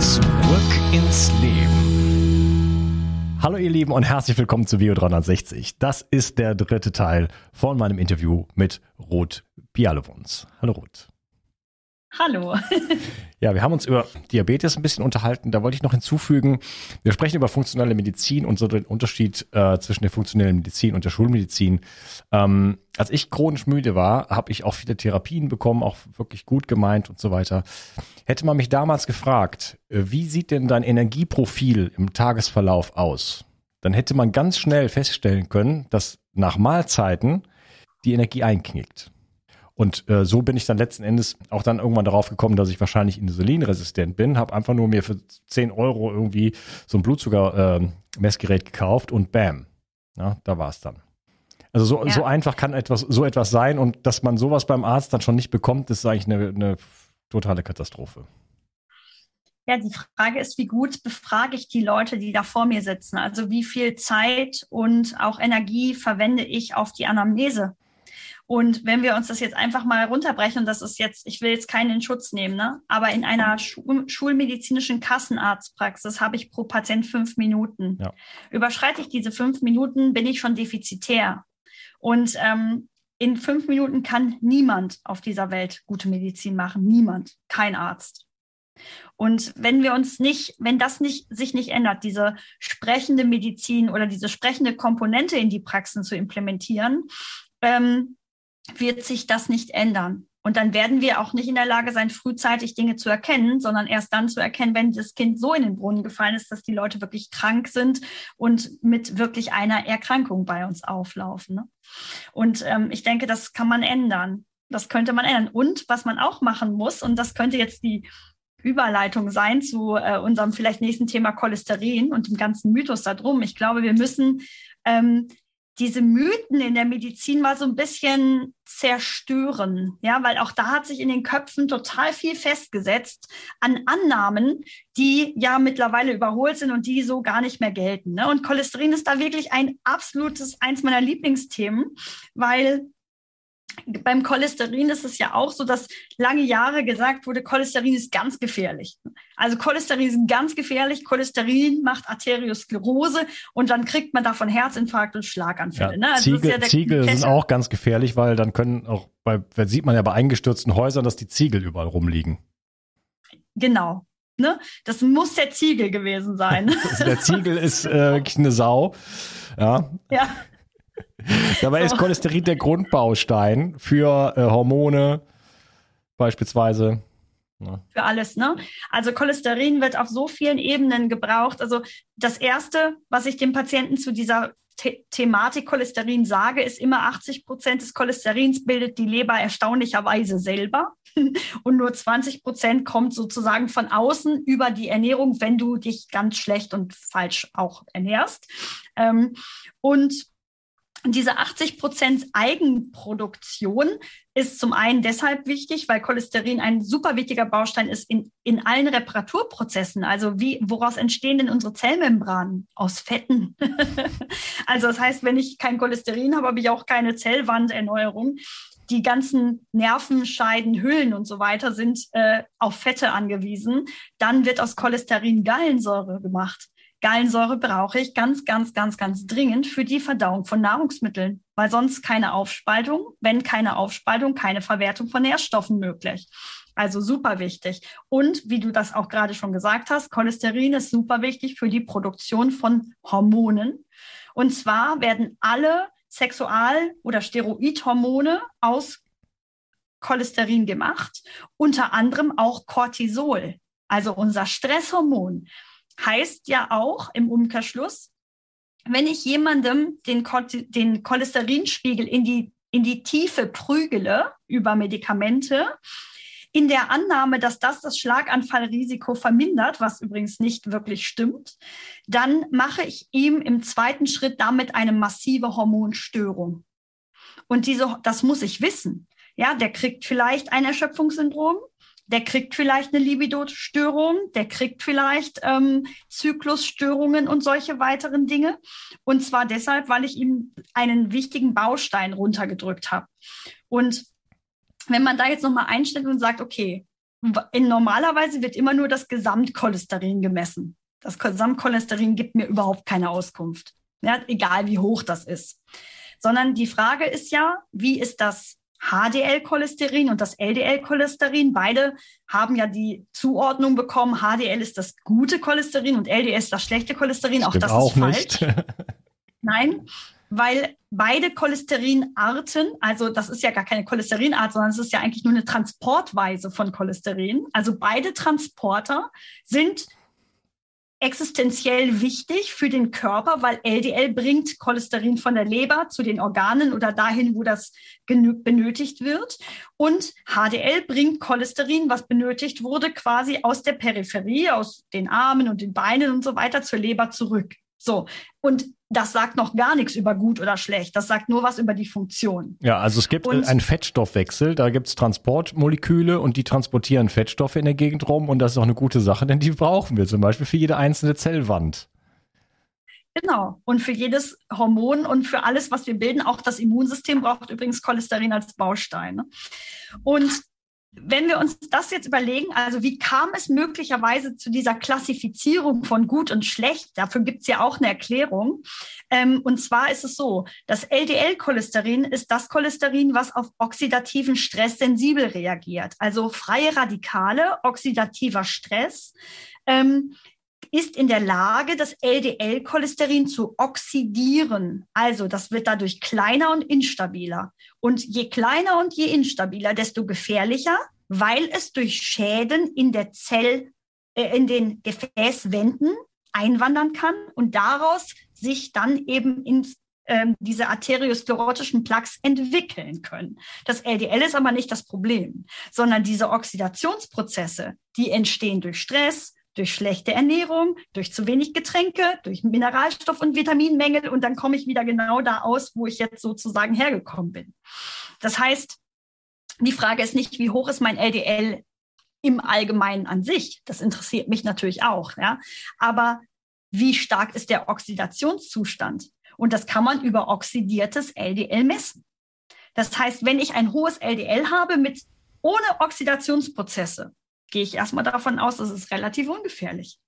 Zurück ins Leben. Hallo ihr Lieben und herzlich willkommen zu Bio 360. Das ist der dritte Teil von meinem Interview mit Ruth Bialowons. Hallo Ruth. Hallo. ja, wir haben uns über Diabetes ein bisschen unterhalten. Da wollte ich noch hinzufügen, wir sprechen über funktionelle Medizin und so den Unterschied äh, zwischen der funktionellen Medizin und der Schulmedizin. Ähm, als ich chronisch müde war, habe ich auch viele Therapien bekommen, auch wirklich gut gemeint und so weiter. Hätte man mich damals gefragt, äh, wie sieht denn dein Energieprofil im Tagesverlauf aus? Dann hätte man ganz schnell feststellen können, dass nach Mahlzeiten die Energie einknickt. Und äh, so bin ich dann letzten Endes auch dann irgendwann darauf gekommen, dass ich wahrscheinlich insulinresistent bin. Habe einfach nur mir für 10 Euro irgendwie so ein Blutzucker-Messgerät äh, gekauft und bam, ja, da war es dann. Also so, ja. so einfach kann etwas, so etwas sein und dass man sowas beim Arzt dann schon nicht bekommt, ist eigentlich eine, eine totale Katastrophe. Ja, die Frage ist, wie gut befrage ich die Leute, die da vor mir sitzen? Also wie viel Zeit und auch Energie verwende ich auf die Anamnese? Und wenn wir uns das jetzt einfach mal runterbrechen, und das ist jetzt, ich will jetzt keinen in Schutz nehmen, ne? aber in einer Schu schulmedizinischen Kassenarztpraxis habe ich pro Patient fünf Minuten. Ja. Überschreite ich diese fünf Minuten, bin ich schon defizitär. Und ähm, in fünf Minuten kann niemand auf dieser Welt gute Medizin machen. Niemand. Kein Arzt. Und wenn wir uns nicht, wenn das nicht, sich nicht ändert, diese sprechende Medizin oder diese sprechende Komponente in die Praxen zu implementieren, ähm, wird sich das nicht ändern. Und dann werden wir auch nicht in der Lage sein, frühzeitig Dinge zu erkennen, sondern erst dann zu erkennen, wenn das Kind so in den Brunnen gefallen ist, dass die Leute wirklich krank sind und mit wirklich einer Erkrankung bei uns auflaufen. Ne? Und ähm, ich denke, das kann man ändern. Das könnte man ändern. Und was man auch machen muss, und das könnte jetzt die Überleitung sein zu äh, unserem vielleicht nächsten Thema Cholesterin und dem ganzen Mythos darum. Ich glaube, wir müssen ähm, diese Mythen in der Medizin mal so ein bisschen zerstören, ja, weil auch da hat sich in den Köpfen total viel festgesetzt an Annahmen, die ja mittlerweile überholt sind und die so gar nicht mehr gelten. Ne? Und Cholesterin ist da wirklich ein absolutes, eins meiner Lieblingsthemen, weil beim Cholesterin ist es ja auch so, dass lange Jahre gesagt wurde, Cholesterin ist ganz gefährlich. Also Cholesterin ist ganz gefährlich. Cholesterin macht Arteriosklerose und dann kriegt man davon Herzinfarkt und Schlaganfälle. Ja, ne? also Ziegel, ja Ziegel sind auch ganz gefährlich, weil dann können auch bei, sieht man ja bei eingestürzten Häusern, dass die Ziegel überall rumliegen. Genau. Ne? Das muss der Ziegel gewesen sein. der Ziegel ist äh, eine Sau. Ja. Ja. Dabei so. ist Cholesterin der Grundbaustein für äh, Hormone beispielsweise. Ja. Für alles, ne? Also Cholesterin wird auf so vielen Ebenen gebraucht. Also das Erste, was ich dem Patienten zu dieser The Thematik Cholesterin sage, ist immer 80 Prozent des Cholesterins bildet die Leber erstaunlicherweise selber und nur 20 Prozent kommt sozusagen von außen über die Ernährung, wenn du dich ganz schlecht und falsch auch ernährst. Ähm, und diese 80 Prozent Eigenproduktion ist zum einen deshalb wichtig, weil Cholesterin ein super wichtiger Baustein ist in, in allen Reparaturprozessen. Also wie, woraus entstehen denn unsere Zellmembranen? Aus Fetten. also das heißt, wenn ich kein Cholesterin habe, habe ich auch keine Zellwanderneuerung. Die ganzen Nervenscheiden, Hüllen und so weiter sind äh, auf Fette angewiesen. Dann wird aus Cholesterin Gallensäure gemacht. Gallensäure brauche ich ganz, ganz, ganz, ganz dringend für die Verdauung von Nahrungsmitteln, weil sonst keine Aufspaltung, wenn keine Aufspaltung, keine Verwertung von Nährstoffen möglich. Also super wichtig. Und wie du das auch gerade schon gesagt hast, Cholesterin ist super wichtig für die Produktion von Hormonen. Und zwar werden alle Sexual- oder Steroidhormone aus Cholesterin gemacht, unter anderem auch Cortisol, also unser Stresshormon heißt ja auch im Umkehrschluss, wenn ich jemandem den, den Cholesterinspiegel in die, in die Tiefe prügele über Medikamente, in der Annahme, dass das das Schlaganfallrisiko vermindert, was übrigens nicht wirklich stimmt, dann mache ich ihm im zweiten Schritt damit eine massive Hormonstörung. Und diese, das muss ich wissen. Ja, der kriegt vielleicht ein Erschöpfungssyndrom, der kriegt vielleicht eine Libido-Störung, der kriegt vielleicht ähm, Zyklusstörungen und solche weiteren Dinge. Und zwar deshalb, weil ich ihm einen wichtigen Baustein runtergedrückt habe. Und wenn man da jetzt nochmal einstellt und sagt, okay, in normalerweise wird immer nur das Gesamtcholesterin gemessen. Das Gesamtcholesterin gibt mir überhaupt keine Auskunft. Ja, egal wie hoch das ist. Sondern die Frage ist ja, wie ist das HDL-Cholesterin und das LDL-Cholesterin. Beide haben ja die Zuordnung bekommen. HDL ist das gute Cholesterin und LDL ist das schlechte Cholesterin. Stimmt auch das auch ist falsch. Nicht. Nein, weil beide Cholesterinarten, also das ist ja gar keine Cholesterinart, sondern es ist ja eigentlich nur eine Transportweise von Cholesterin. Also beide Transporter sind existenziell wichtig für den Körper, weil LDL bringt Cholesterin von der Leber zu den Organen oder dahin, wo das benötigt wird. Und HDL bringt Cholesterin, was benötigt wurde, quasi aus der Peripherie, aus den Armen und den Beinen und so weiter zur Leber zurück. So. Und das sagt noch gar nichts über gut oder schlecht. Das sagt nur was über die Funktion. Ja, also es gibt und, einen Fettstoffwechsel. Da gibt es Transportmoleküle und die transportieren Fettstoffe in der Gegend rum. Und das ist auch eine gute Sache, denn die brauchen wir zum Beispiel für jede einzelne Zellwand. Genau. Und für jedes Hormon und für alles, was wir bilden, auch das Immunsystem braucht übrigens Cholesterin als Baustein. Und wenn wir uns das jetzt überlegen, also wie kam es möglicherweise zu dieser Klassifizierung von gut und schlecht? Dafür gibt es ja auch eine Erklärung. Ähm, und zwar ist es so, das LDL-Cholesterin ist das Cholesterin, was auf oxidativen Stress sensibel reagiert. Also freie Radikale, oxidativer Stress. Ähm, ist in der Lage, das LDL-Cholesterin zu oxidieren. Also das wird dadurch kleiner und instabiler. Und je kleiner und je instabiler, desto gefährlicher, weil es durch Schäden in der Zell, äh, in den Gefäßwänden einwandern kann und daraus sich dann eben ins ähm, diese arteriosklerotischen Plaques entwickeln können. Das LDL ist aber nicht das Problem, sondern diese Oxidationsprozesse, die entstehen durch Stress, durch schlechte Ernährung, durch zu wenig Getränke, durch Mineralstoff- und Vitaminmängel und dann komme ich wieder genau da aus, wo ich jetzt sozusagen hergekommen bin. Das heißt, die Frage ist nicht, wie hoch ist mein LDL im Allgemeinen an sich. Das interessiert mich natürlich auch, ja. Aber wie stark ist der Oxidationszustand? Und das kann man über oxidiertes LDL messen. Das heißt, wenn ich ein hohes LDL habe mit ohne Oxidationsprozesse, gehe ich erstmal davon aus, das ist relativ ungefährlich.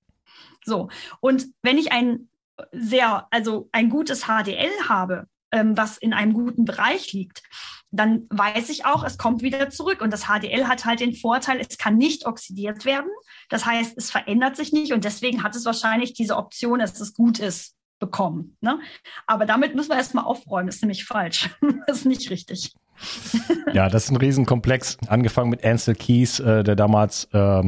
So. Und wenn ich ein sehr, also ein gutes HDL habe, ähm, was in einem guten Bereich liegt, dann weiß ich auch, es kommt wieder zurück. Und das HDL hat halt den Vorteil, es kann nicht oxidiert werden. Das heißt, es verändert sich nicht und deswegen hat es wahrscheinlich diese Option, dass es gut ist, bekommen. Ne? Aber damit müssen wir erstmal aufräumen, das ist nämlich falsch. das ist nicht richtig. Ja, das ist ein Riesenkomplex. Angefangen mit Ansel Keys, äh, der damals äh,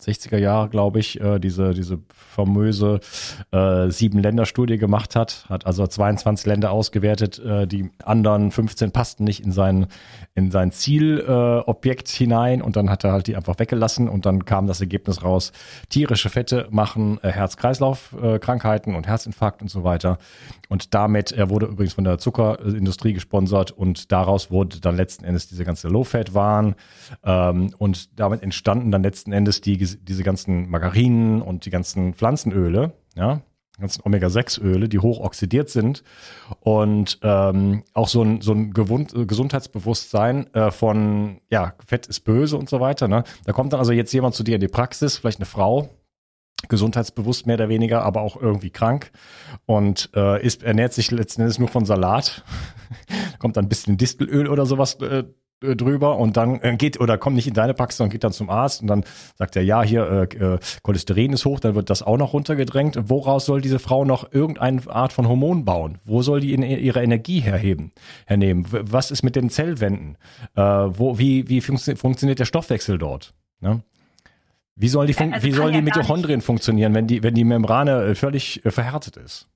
60er Jahre, glaube ich, äh, diese, diese famöse äh, Sieben-Länder-Studie gemacht hat, hat also 22 Länder ausgewertet, äh, die anderen 15 passten nicht in sein, in sein Zielobjekt äh, hinein und dann hat er halt die einfach weggelassen und dann kam das Ergebnis raus, tierische Fette machen äh, Herz-Kreislauf-Krankheiten und Herzinfarkt und so weiter. Und damit, er wurde übrigens von der Zuckerindustrie gesponsert und daraus wurde dann letzten Endes diese ganze Low-Fat-Waren ähm, und damit entstanden dann letzten Endes die diese ganzen Margarinen und die ganzen Pflanzenöle, ja, ganzen Omega-6-Öle, die hoch oxidiert sind und ähm, auch so ein, so ein Gewund Gesundheitsbewusstsein äh, von, ja, Fett ist böse und so weiter. Ne? Da kommt dann also jetzt jemand zu dir in die Praxis, vielleicht eine Frau, gesundheitsbewusst mehr oder weniger, aber auch irgendwie krank und äh, ist, ernährt sich letzten Endes nur von Salat. kommt dann ein bisschen Distelöl oder sowas äh, drüber und dann äh, geht oder kommt nicht in deine Praxis, sondern geht dann zum Arzt und dann sagt er, ja, hier äh, äh, Cholesterin ist hoch, dann wird das auch noch runtergedrängt. Woraus soll diese Frau noch irgendeine Art von Hormon bauen? Wo soll die in ihre Energie herheben, hernehmen? Was ist mit den Zellwänden? Äh, wo, wie wie funktio funktioniert der Stoffwechsel dort? Ne? Wie soll die, fun also wie soll die Mitochondrien funktionieren, wenn die, wenn die Membrane völlig äh, verhärtet ist?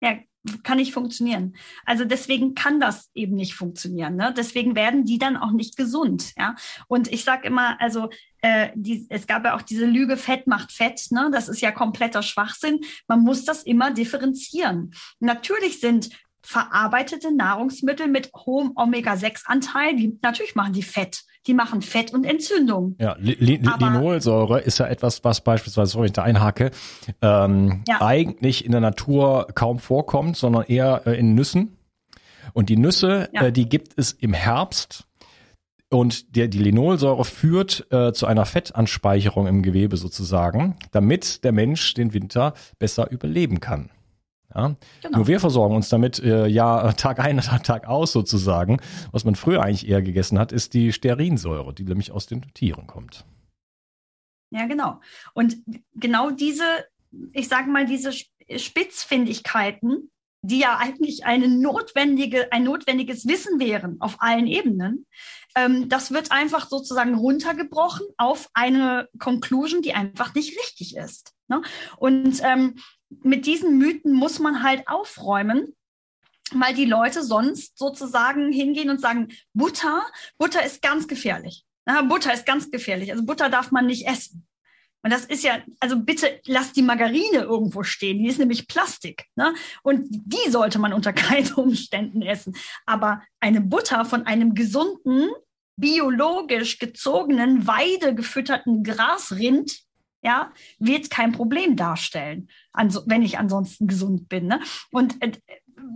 Ja, kann nicht funktionieren. Also deswegen kann das eben nicht funktionieren. Ne? Deswegen werden die dann auch nicht gesund. Ja? Und ich sage immer, also äh, die, es gab ja auch diese Lüge, Fett macht Fett. Ne? Das ist ja kompletter Schwachsinn. Man muss das immer differenzieren. Natürlich sind verarbeitete Nahrungsmittel mit hohem Omega-6-Anteil, die natürlich machen die Fett die machen Fett und Entzündung. Ja, Linolsäure ist ja etwas, was beispielsweise, sorry, ich da einhake, ähm, ja. eigentlich in der Natur kaum vorkommt, sondern eher äh, in Nüssen. Und die Nüsse, ja. äh, die gibt es im Herbst. Und der, die Linolsäure führt äh, zu einer Fettanspeicherung im Gewebe sozusagen, damit der Mensch den Winter besser überleben kann. Ja? Genau. Nur wir versorgen uns damit äh, ja Tag ein, Tag aus sozusagen. Was man früher eigentlich eher gegessen hat, ist die Sterinsäure, die nämlich aus den Tieren kommt. Ja, genau. Und genau diese, ich sage mal, diese Spitzfindigkeiten, die ja eigentlich eine notwendige, ein notwendiges Wissen wären auf allen Ebenen, ähm, das wird einfach sozusagen runtergebrochen auf eine Conclusion, die einfach nicht richtig ist. Ne? Und ähm, mit diesen Mythen muss man halt aufräumen, weil die Leute sonst sozusagen hingehen und sagen, Butter, Butter ist ganz gefährlich. Na, Butter ist ganz gefährlich. Also Butter darf man nicht essen. Und das ist ja, also bitte lass die Margarine irgendwo stehen. Die ist nämlich Plastik. Ne? Und die sollte man unter keinen Umständen essen. Aber eine Butter von einem gesunden, biologisch gezogenen, weidegefütterten Grasrind ja, wird kein Problem darstellen, wenn ich ansonsten gesund bin. Ne? Und äh,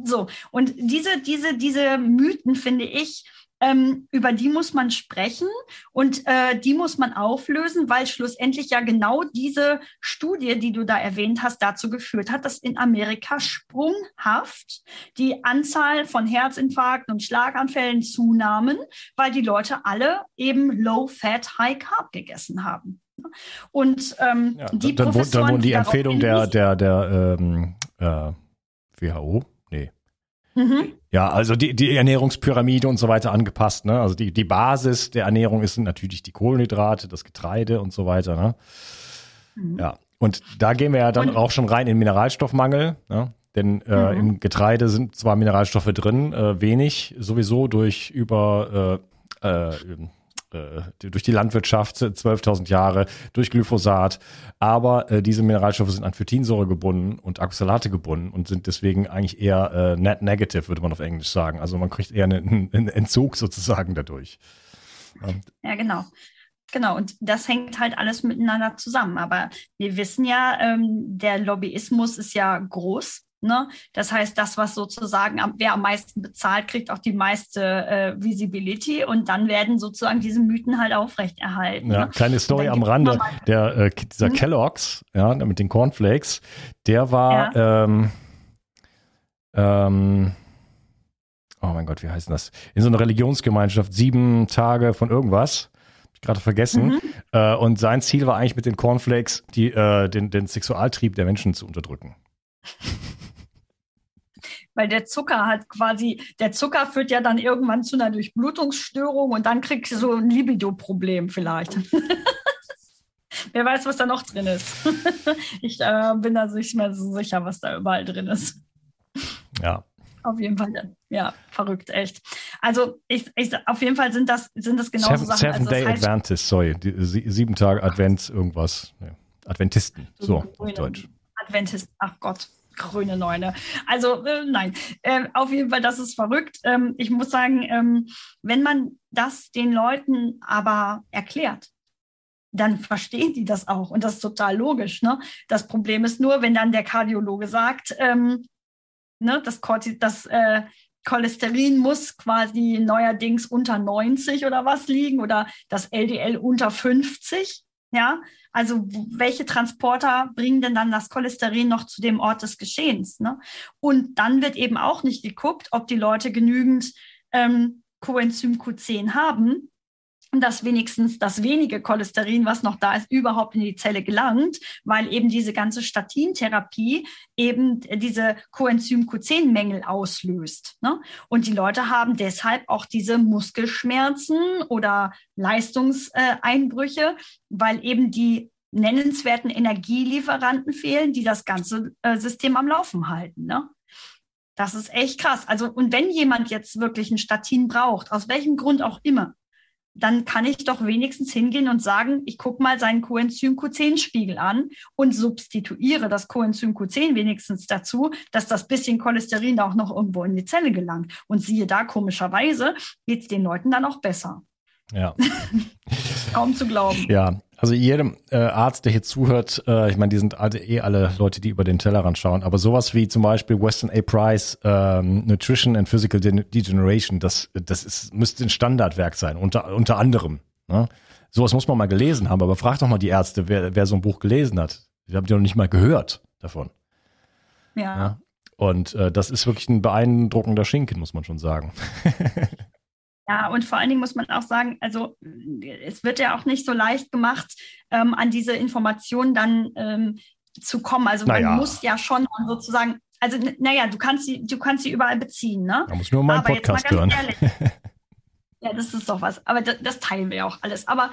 so, und diese, diese, diese Mythen, finde ich, ähm, über die muss man sprechen und äh, die muss man auflösen, weil schlussendlich ja genau diese Studie, die du da erwähnt hast, dazu geführt hat, dass in Amerika sprunghaft die Anzahl von Herzinfarkten und Schlaganfällen zunahmen, weil die Leute alle eben Low Fat, High Carb gegessen haben. Und ähm, ja, die dann, dann, dann wurden die Empfehlungen der, der, der ähm, äh, WHO, nee. Mhm. Ja, also die, die Ernährungspyramide und so weiter angepasst. Ne? Also die, die Basis der Ernährung ist natürlich die Kohlenhydrate, das Getreide und so weiter. Ne? Mhm. Ja, und da gehen wir ja dann und, auch schon rein in Mineralstoffmangel. Ne? Denn äh, mhm. im Getreide sind zwar Mineralstoffe drin, äh, wenig, sowieso durch über äh, äh, äh, durch die Landwirtschaft 12.000 Jahre, durch Glyphosat. Aber äh, diese Mineralstoffe sind an Phytinsäure gebunden und Oxalate gebunden und sind deswegen eigentlich eher äh, net negative, würde man auf Englisch sagen. Also man kriegt eher einen, einen Entzug sozusagen dadurch. Ja, genau. Genau, und das hängt halt alles miteinander zusammen. Aber wir wissen ja, ähm, der Lobbyismus ist ja groß. Ne? Das heißt, das, was sozusagen, wer am meisten bezahlt, kriegt auch die meiste äh, Visibility und dann werden sozusagen diese Mythen halt aufrechterhalten. Ja, ne? kleine Story am Rande. Der, äh, dieser hm? Kellogg's, ja, mit den Cornflakes, der war, ja. ähm, ähm, oh mein Gott, wie heißt das? In so einer Religionsgemeinschaft, sieben Tage von irgendwas. Gerade vergessen. Mhm. Äh, und sein Ziel war eigentlich mit den Cornflakes, die, äh, den, den Sexualtrieb der Menschen zu unterdrücken. Weil der Zucker hat quasi, der Zucker führt ja dann irgendwann zu einer Durchblutungsstörung und dann kriegst du so ein Libido-Problem vielleicht. Wer weiß, was da noch drin ist. ich äh, bin da nicht mehr so sicher, was da überall drin ist. Ja. Auf jeden Fall, ja, verrückt, echt. Also ich, ich auf jeden Fall sind das, sind das genau Sachen. Seven also, Day heißt, Adventist, sorry, die, sieben Tage Advent, irgendwas. Nee. Adventisten, so, auf Deutsch. Adventisten, ach Gott grüne Neune. Also äh, nein, äh, auf jeden Fall, das ist verrückt. Ähm, ich muss sagen, ähm, wenn man das den Leuten aber erklärt, dann verstehen die das auch und das ist total logisch. Ne? Das Problem ist nur, wenn dann der Kardiologe sagt, ähm, ne, das, Corti das äh, Cholesterin muss quasi neuerdings unter 90 oder was liegen oder das LDL unter 50. Ja, also welche Transporter bringen denn dann das Cholesterin noch zu dem Ort des Geschehens? Ne? Und dann wird eben auch nicht geguckt, ob die Leute genügend ähm, Coenzym Q10 haben, dass wenigstens das wenige Cholesterin, was noch da ist, überhaupt in die Zelle gelangt, weil eben diese ganze Statintherapie eben diese Coenzym Q10-Mängel auslöst. Ne? Und die Leute haben deshalb auch diese Muskelschmerzen oder Leistungseinbrüche, weil eben die nennenswerten Energielieferanten fehlen, die das ganze äh, System am Laufen halten. Ne? Das ist echt krass. Also, und wenn jemand jetzt wirklich ein Statin braucht, aus welchem Grund auch immer, dann kann ich doch wenigstens hingehen und sagen, ich gucke mal seinen Coenzym Q10-Spiegel an und substituiere das Coenzym Q10 wenigstens dazu, dass das bisschen Cholesterin auch noch irgendwo in die Zelle gelangt. Und siehe da, komischerweise geht es den Leuten dann auch besser. Ja. Kaum zu glauben. Ja, also jedem äh, Arzt, der hier zuhört, äh, ich meine, die sind alle, eh alle Leute, die über den Tellerrand schauen, aber sowas wie zum Beispiel Weston A. Price, ähm, Nutrition and Physical De Degeneration, das, das ist, müsste ein Standardwerk sein, unter, unter anderem. Ne? Sowas muss man mal gelesen haben, aber frag doch mal die Ärzte, wer, wer so ein Buch gelesen hat. Die haben die noch nicht mal gehört davon. Ja. ja? Und äh, das ist wirklich ein beeindruckender Schinken, muss man schon sagen. Ja, und vor allen Dingen muss man auch sagen, also es wird ja auch nicht so leicht gemacht, ähm, an diese Informationen dann ähm, zu kommen. Also naja. man muss ja schon sozusagen, also naja, du kannst sie, du kannst sie überall beziehen, ne? Da muss nur meinen Podcast hören. Ehrlich, Ja, das ist doch was. Aber das, das teilen wir auch alles. Aber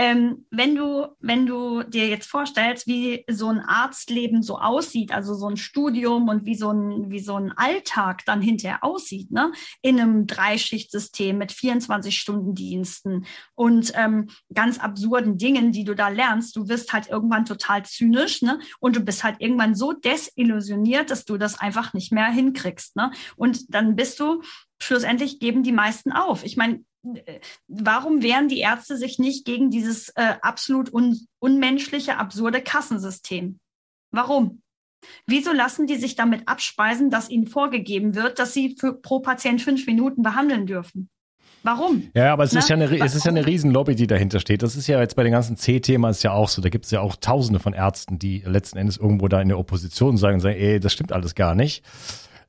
ähm, wenn du, wenn du dir jetzt vorstellst, wie so ein Arztleben so aussieht, also so ein Studium und wie so ein, wie so ein Alltag dann hinterher aussieht, ne? In einem Dreischichtsystem mit 24-Stunden-Diensten und ähm, ganz absurden Dingen, die du da lernst, du wirst halt irgendwann total zynisch, ne? Und du bist halt irgendwann so desillusioniert, dass du das einfach nicht mehr hinkriegst, ne? Und dann bist du schlussendlich geben die meisten auf. Ich meine, warum wehren die Ärzte sich nicht gegen dieses äh, absolut un unmenschliche, absurde Kassensystem? Warum? Wieso lassen die sich damit abspeisen, dass ihnen vorgegeben wird, dass sie für, pro Patient fünf Minuten behandeln dürfen? Warum? Ja, aber es ist ja eine, es ist ja eine Riesenlobby, die dahinter steht. Das ist ja jetzt bei den ganzen C-Themas ja auch so. Da gibt es ja auch Tausende von Ärzten, die letzten Endes irgendwo da in der Opposition sagen und sagen, ey, das stimmt alles gar nicht.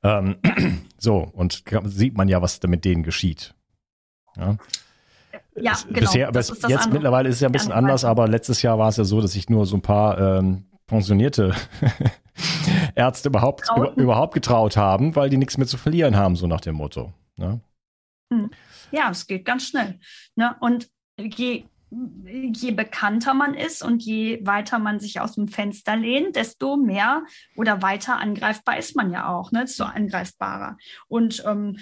Ähm, so, und sieht man ja, was da mit denen geschieht. Ja. Ja, genau. Bisher, aber es, jetzt andere. mittlerweile ist es ja ein bisschen anders, aber letztes Jahr war es ja so, dass sich nur so ein paar ähm, pensionierte Ärzte überhaupt, über, überhaupt getraut haben, weil die nichts mehr zu verlieren haben, so nach dem Motto. Ne? Hm. Ja, es geht ganz schnell. Ne? Und je je bekannter man ist und je weiter man sich aus dem Fenster lehnt, desto mehr oder weiter angreifbar ist man ja auch, ne? desto angreifbarer. Und ähm,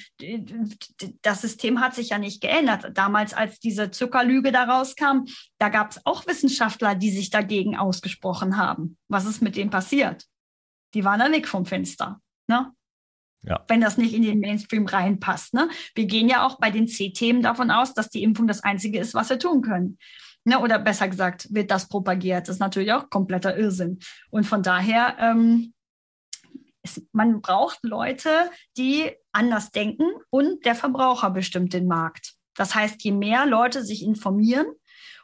das System hat sich ja nicht geändert. Damals, als diese Zuckerlüge da rauskam, da gab es auch Wissenschaftler, die sich dagegen ausgesprochen haben. Was ist mit denen passiert? Die waren dann weg vom Fenster. Ne? Ja. Wenn das nicht in den Mainstream reinpasst. Ne? Wir gehen ja auch bei den C-Themen davon aus, dass die Impfung das Einzige ist, was wir tun können. Ne? Oder besser gesagt, wird das propagiert. Das ist natürlich auch kompletter Irrsinn. Und von daher ähm, es, man braucht Leute, die anders denken und der Verbraucher bestimmt den Markt. Das heißt, je mehr Leute sich informieren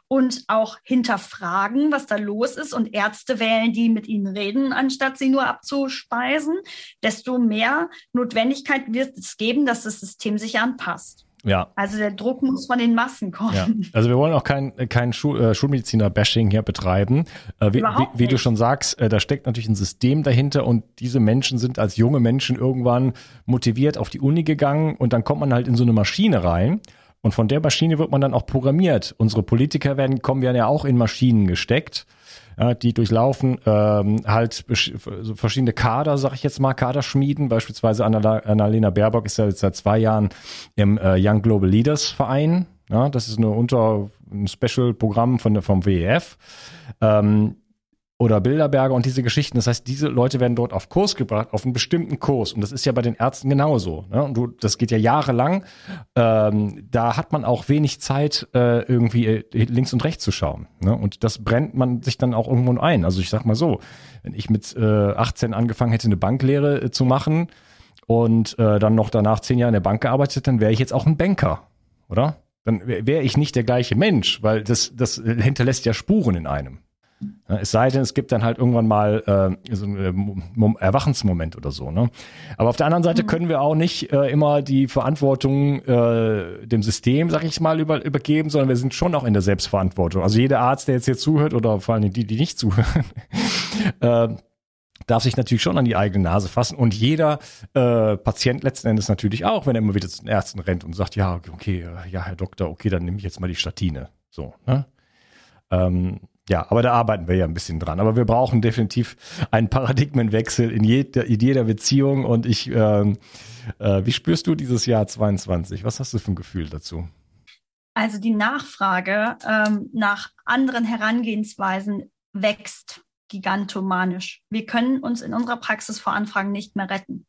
und auch hinterfragen, was da los ist und Ärzte wählen, die mit ihnen reden, anstatt sie nur abzuspeisen, desto mehr Notwendigkeit wird es geben, dass das System sich anpasst. Ja. Also der Druck muss von den Massen kommen. Ja. Also wir wollen auch kein, kein Schul, äh, Schulmediziner-Bashing hier betreiben. Äh, wie, wie, wie, du schon sagst, äh, da steckt natürlich ein System dahinter und diese Menschen sind als junge Menschen irgendwann motiviert auf die Uni gegangen und dann kommt man halt in so eine Maschine rein. Und von der Maschine wird man dann auch programmiert. Unsere Politiker werden, kommen ja auch in Maschinen gesteckt ja, die durchlaufen ähm, halt verschiedene Kader, sag ich jetzt mal, Kaderschmieden. Beispielsweise Annalena Baerbock ist ja jetzt seit zwei Jahren im äh, Young Global Leaders Verein. Ja, das ist eine unter ein Special-Programm vom WEF. Ähm, oder Bilderberger und diese Geschichten. Das heißt, diese Leute werden dort auf Kurs gebracht, auf einen bestimmten Kurs. Und das ist ja bei den Ärzten genauso. Ne? Und du, das geht ja jahrelang. Ähm, da hat man auch wenig Zeit, äh, irgendwie äh, links und rechts zu schauen. Ne? Und das brennt man sich dann auch irgendwo ein. Also ich sag mal so, wenn ich mit äh, 18 angefangen hätte, eine Banklehre äh, zu machen und äh, dann noch danach zehn Jahre in der Bank gearbeitet, dann wäre ich jetzt auch ein Banker, oder? Dann wäre ich nicht der gleiche Mensch, weil das, das hinterlässt ja Spuren in einem. Es sei denn, es gibt dann halt irgendwann mal äh, so einen äh, Erwachensmoment oder so. Ne? Aber auf der anderen Seite mhm. können wir auch nicht äh, immer die Verantwortung äh, dem System, sag ich mal, über, übergeben, sondern wir sind schon auch in der Selbstverantwortung. Also jeder Arzt, der jetzt hier zuhört oder vor allem die, die nicht zuhören, äh, darf sich natürlich schon an die eigene Nase fassen und jeder äh, Patient letzten Endes natürlich auch, wenn er immer wieder zu den Ärzten rennt und sagt, ja, okay, äh, ja, Herr Doktor, okay, dann nehme ich jetzt mal die Statine. So, ne? Ähm, ja, aber da arbeiten wir ja ein bisschen dran. Aber wir brauchen definitiv einen Paradigmenwechsel in, jeder, in jeder Beziehung. Und ich, ähm, äh, wie spürst du dieses Jahr 22? Was hast du für ein Gefühl dazu? Also die Nachfrage ähm, nach anderen Herangehensweisen wächst gigantomanisch. Wir können uns in unserer Praxis vor Anfragen nicht mehr retten.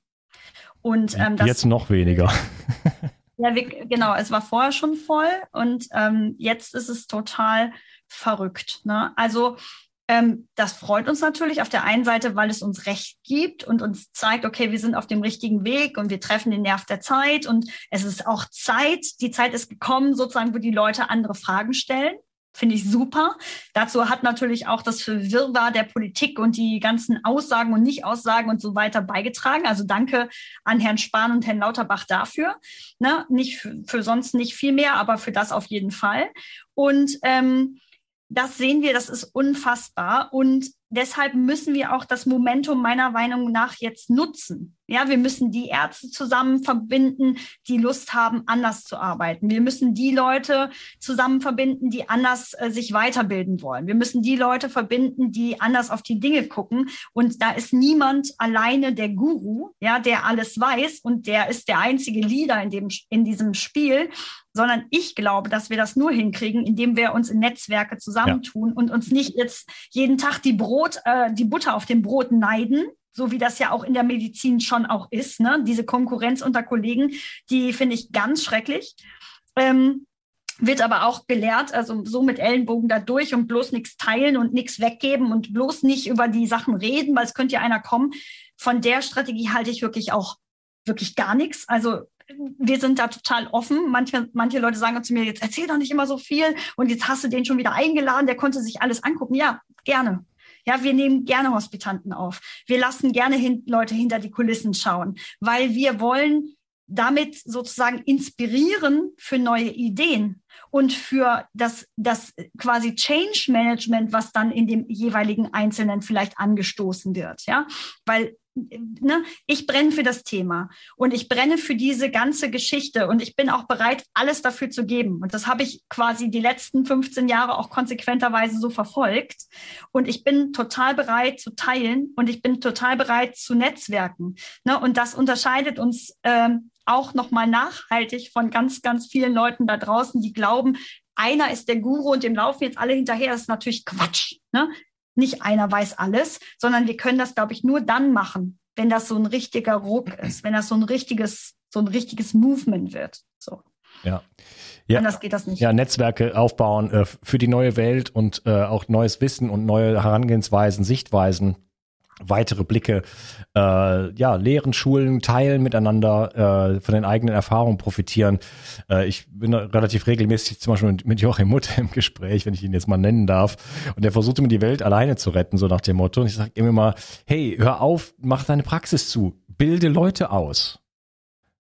Und ähm, jetzt noch weniger. ja, wir, genau. Es war vorher schon voll und ähm, jetzt ist es total verrückt. Ne? Also ähm, das freut uns natürlich auf der einen Seite, weil es uns Recht gibt und uns zeigt, okay, wir sind auf dem richtigen Weg und wir treffen den Nerv der Zeit und es ist auch Zeit, die Zeit ist gekommen, sozusagen, wo die Leute andere Fragen stellen. Finde ich super. Dazu hat natürlich auch das Wirrwarr der Politik und die ganzen Aussagen und Nicht-Aussagen und so weiter beigetragen. Also danke an Herrn Spahn und Herrn Lauterbach dafür. Ne? Nicht für, für sonst nicht viel mehr, aber für das auf jeden Fall. Und ähm, das sehen wir, das ist unfassbar. Und deshalb müssen wir auch das Momentum meiner Meinung nach jetzt nutzen. Ja, wir müssen die Ärzte zusammen verbinden, die Lust haben, anders zu arbeiten. Wir müssen die Leute zusammen verbinden, die anders äh, sich weiterbilden wollen. Wir müssen die Leute verbinden, die anders auf die Dinge gucken. Und da ist niemand alleine der Guru, ja, der alles weiß und der ist der einzige Leader in dem, in diesem Spiel, sondern ich glaube, dass wir das nur hinkriegen, indem wir uns in Netzwerke zusammentun ja. und uns nicht jetzt jeden Tag die Brot, äh, die Butter auf dem Brot neiden, so wie das ja auch in der Medizin schon auch ist. Ne? Diese Konkurrenz unter Kollegen, die finde ich ganz schrecklich. Ähm, wird aber auch gelehrt, also so mit Ellenbogen da durch und bloß nichts teilen und nichts weggeben und bloß nicht über die Sachen reden, weil es könnte ja einer kommen. Von der Strategie halte ich wirklich auch wirklich gar nichts. Also wir sind da total offen. Manche, manche Leute sagen zu mir, jetzt erzähl doch nicht immer so viel und jetzt hast du den schon wieder eingeladen, der konnte sich alles angucken. Ja, gerne. Ja, wir nehmen gerne Hospitanten auf. Wir lassen gerne hin Leute hinter die Kulissen schauen, weil wir wollen damit sozusagen inspirieren für neue Ideen und für das, das quasi Change Management, was dann in dem jeweiligen Einzelnen vielleicht angestoßen wird. Ja, weil ne, ich brenne für das Thema und ich brenne für diese ganze Geschichte und ich bin auch bereit, alles dafür zu geben. Und das habe ich quasi die letzten 15 Jahre auch konsequenterweise so verfolgt. Und ich bin total bereit zu teilen und ich bin total bereit zu netzwerken. Ne? Und das unterscheidet uns ähm, auch nochmal nachhaltig von ganz, ganz vielen Leuten da draußen, die glauben, einer ist der Guru und dem laufen jetzt alle hinterher. Das ist natürlich Quatsch. Ne? nicht einer weiß alles, sondern wir können das, glaube ich, nur dann machen, wenn das so ein richtiger Ruck ist, wenn das so ein richtiges, so ein richtiges Movement wird. So. Ja. Ja, Anders geht das nicht. Ja, Netzwerke aufbauen äh, für die neue Welt und äh, auch neues Wissen und neue Herangehensweisen, Sichtweisen weitere Blicke, äh, ja, lehren, schulen, teilen miteinander, äh, von den eigenen Erfahrungen profitieren. Äh, ich bin relativ regelmäßig zum Beispiel mit, Joachim Mutter im Gespräch, wenn ich ihn jetzt mal nennen darf. Und der versucht immer die Welt alleine zu retten, so nach dem Motto. Und ich sage immer mal, hey, hör auf, mach deine Praxis zu, bilde Leute aus.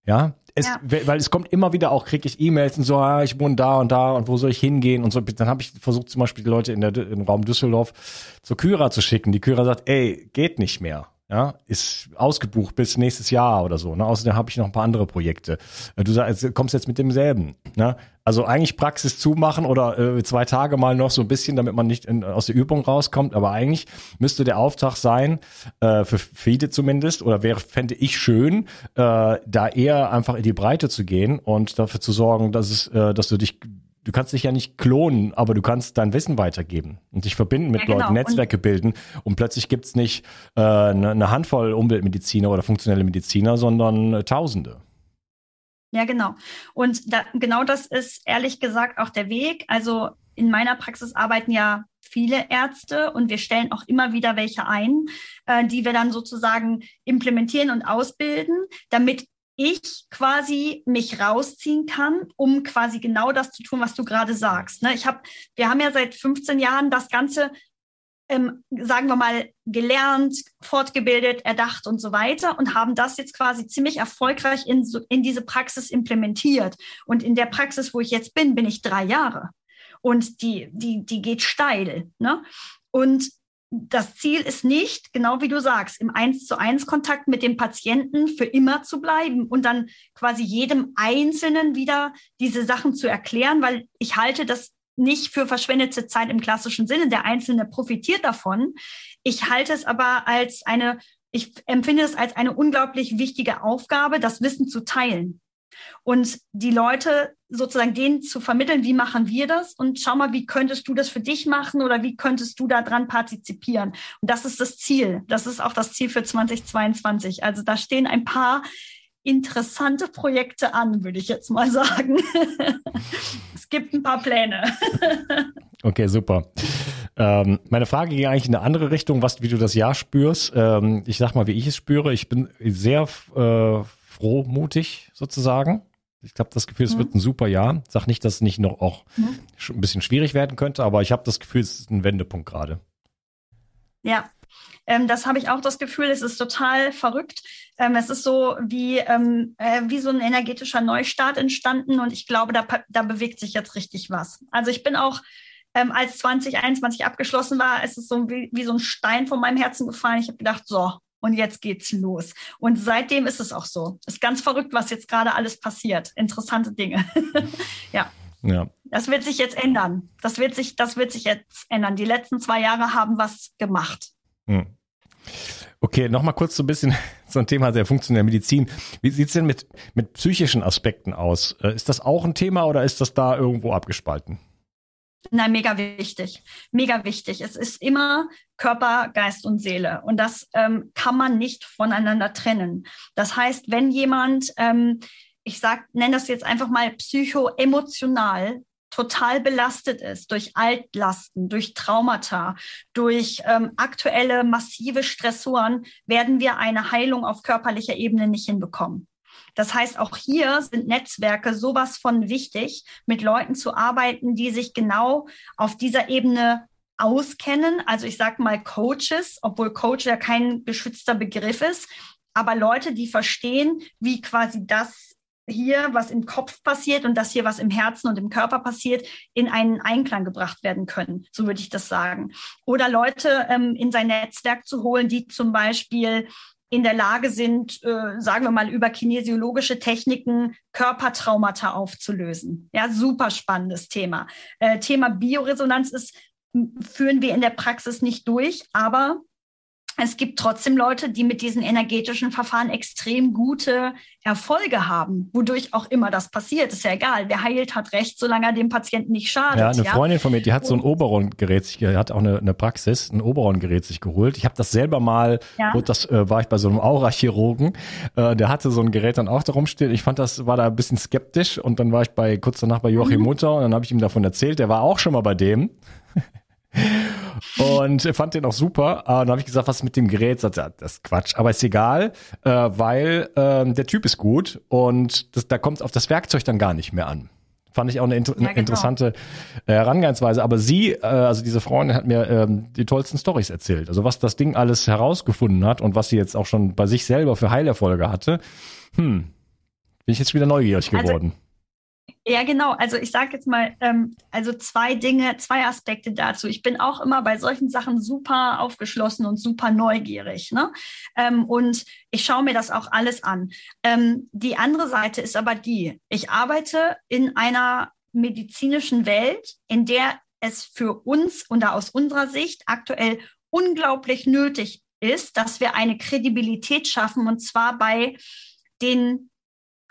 Ja, es, ja. weil es kommt immer wieder auch, kriege ich E-Mails und so, ah, ich wohne da und da und wo soll ich hingehen und so. Dann habe ich versucht zum Beispiel die Leute in der, im Raum Düsseldorf zur Kyra zu schicken. Die Kyra sagt, ey, geht nicht mehr ja, ist ausgebucht bis nächstes Jahr oder so. Ne? Außerdem habe ich noch ein paar andere Projekte. Äh, du sagst, kommst jetzt mit demselben. Ne? Also eigentlich Praxis zumachen oder äh, zwei Tage mal noch so ein bisschen, damit man nicht in, aus der Übung rauskommt. Aber eigentlich müsste der Auftrag sein, äh, für viele zumindest, oder wäre, fände ich schön, äh, da eher einfach in die Breite zu gehen und dafür zu sorgen, dass es, äh, dass du dich du kannst dich ja nicht klonen, aber du kannst dein Wissen weitergeben und dich verbinden mit ja, genau. Leuten, Netzwerke und bilden und plötzlich gibt's nicht äh, eine, eine Handvoll Umweltmediziner oder funktionelle Mediziner, sondern äh, Tausende. Ja, genau. Und da, genau das ist ehrlich gesagt auch der Weg. Also in meiner Praxis arbeiten ja viele Ärzte und wir stellen auch immer wieder welche ein, äh, die wir dann sozusagen implementieren und ausbilden, damit ich quasi mich rausziehen kann, um quasi genau das zu tun, was du gerade sagst. Ne? Ich habe, wir haben ja seit 15 Jahren das Ganze, ähm, sagen wir mal, gelernt, fortgebildet, erdacht und so weiter und haben das jetzt quasi ziemlich erfolgreich in, in diese Praxis implementiert. Und in der Praxis, wo ich jetzt bin, bin ich drei Jahre. Und die, die, die geht steil. Ne? Und das Ziel ist nicht, genau wie du sagst, im Eins zu eins Kontakt mit dem Patienten für immer zu bleiben und dann quasi jedem Einzelnen wieder diese Sachen zu erklären, weil ich halte das nicht für verschwendete Zeit im klassischen Sinne. Der Einzelne profitiert davon. Ich halte es aber als eine, ich empfinde es als eine unglaublich wichtige Aufgabe, das Wissen zu teilen und die Leute sozusagen denen zu vermitteln, wie machen wir das und schau mal, wie könntest du das für dich machen oder wie könntest du daran partizipieren. Und das ist das Ziel. Das ist auch das Ziel für 2022. Also da stehen ein paar interessante Projekte an, würde ich jetzt mal sagen. es gibt ein paar Pläne. okay, super. Ähm, meine Frage ging eigentlich in eine andere Richtung, was, wie du das Jahr spürst. Ähm, ich sag mal, wie ich es spüre. Ich bin sehr äh, frohmutig sozusagen. Ich habe das Gefühl, es mhm. wird ein super Jahr. Sag nicht, dass es nicht noch auch mhm. ein bisschen schwierig werden könnte, aber ich habe das Gefühl, es ist ein Wendepunkt gerade. Ja, ähm, das habe ich auch das Gefühl. Es ist total verrückt. Ähm, es ist so wie, ähm, äh, wie so ein energetischer Neustart entstanden und ich glaube, da, da bewegt sich jetzt richtig was. Also ich bin auch ähm, als 2021 abgeschlossen war, ist es so wie, wie so ein Stein von meinem Herzen gefallen. Ich habe gedacht, so, und jetzt geht's los. Und seitdem ist es auch so. Ist ganz verrückt, was jetzt gerade alles passiert. Interessante Dinge. ja. Ja. Das wird sich jetzt ändern. Das wird sich, das wird sich jetzt ändern. Die letzten zwei Jahre haben was gemacht. Hm. Okay, nochmal kurz so ein bisschen so ein Thema der funktionellen Medizin. Wie sieht's denn mit, mit psychischen Aspekten aus? Äh, ist das auch ein Thema oder ist das da irgendwo abgespalten? Nein, mega wichtig. Mega wichtig. Es ist immer Körper, Geist und Seele. Und das ähm, kann man nicht voneinander trennen. Das heißt, wenn jemand, ähm, ich nenne das jetzt einfach mal psychoemotional total belastet ist durch Altlasten, durch Traumata, durch ähm, aktuelle massive Stressoren, werden wir eine Heilung auf körperlicher Ebene nicht hinbekommen. Das heißt, auch hier sind Netzwerke sowas von wichtig, mit Leuten zu arbeiten, die sich genau auf dieser Ebene auskennen. Also ich sage mal Coaches, obwohl Coach ja kein geschützter Begriff ist, aber Leute, die verstehen, wie quasi das hier, was im Kopf passiert und das hier, was im Herzen und im Körper passiert, in einen Einklang gebracht werden können. So würde ich das sagen. Oder Leute ähm, in sein Netzwerk zu holen, die zum Beispiel in der Lage sind, äh, sagen wir mal, über kinesiologische Techniken Körpertraumata aufzulösen. Ja, super spannendes Thema. Äh, Thema Bioresonanz ist, führen wir in der Praxis nicht durch, aber es gibt trotzdem Leute, die mit diesen energetischen Verfahren extrem gute Erfolge haben, wodurch auch immer das passiert. Ist ja egal. Wer heilt, hat recht, solange er dem Patienten nicht schadet. Ja, eine ja? Freundin von mir, die hat so ein Oberon-Gerät, sich, hat auch eine, eine Praxis, ein Oberon-Gerät sich geholt. Ich habe das selber mal, ja? das äh, war ich bei so einem Aura-Chirurgen, äh, der hatte so ein Gerät dann auch da rumstehen. Ich fand das, war da ein bisschen skeptisch und dann war ich bei kurz danach bei Joachim mhm. Mutter und dann habe ich ihm davon erzählt. Der war auch schon mal bei dem. Und fand den auch super. Und dann habe ich gesagt, was ist mit dem Gerät? Sagt, ja, das ist Quatsch, aber ist egal, äh, weil äh, der Typ ist gut und das, da kommt es auf das Werkzeug dann gar nicht mehr an. Fand ich auch eine, inter ja, genau. interessante äh, Herangehensweise. Aber sie, äh, also diese Freundin, hat mir ähm, die tollsten Stories erzählt. Also was das Ding alles herausgefunden hat und was sie jetzt auch schon bei sich selber für Heilerfolge hatte. Hm, bin ich jetzt wieder neugierig also geworden. Also ja, genau. Also ich sage jetzt mal, ähm, also zwei Dinge, zwei Aspekte dazu. Ich bin auch immer bei solchen Sachen super aufgeschlossen und super neugierig. Ne? Ähm, und ich schaue mir das auch alles an. Ähm, die andere Seite ist aber die, ich arbeite in einer medizinischen Welt, in der es für uns und aus unserer Sicht aktuell unglaublich nötig ist, dass wir eine Kredibilität schaffen und zwar bei den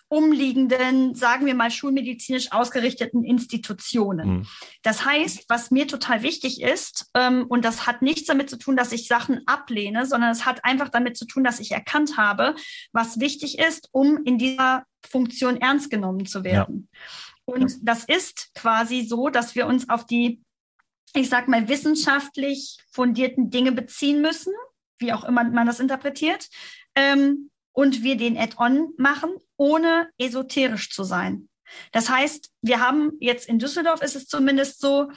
umliegenden, sagen wir mal, schulmedizinisch ausgerichteten Institutionen. Mhm. Das heißt, was mir total wichtig ist, ähm, und das hat nichts damit zu tun, dass ich Sachen ablehne, sondern es hat einfach damit zu tun, dass ich erkannt habe, was wichtig ist, um in dieser Funktion ernst genommen zu werden. Ja. Und ja. das ist quasi so, dass wir uns auf die, ich sag mal, wissenschaftlich fundierten Dinge beziehen müssen, wie auch immer man das interpretiert. Ähm, und wir den Add-on machen, ohne esoterisch zu sein. Das heißt, wir haben jetzt in Düsseldorf ist es zumindest so,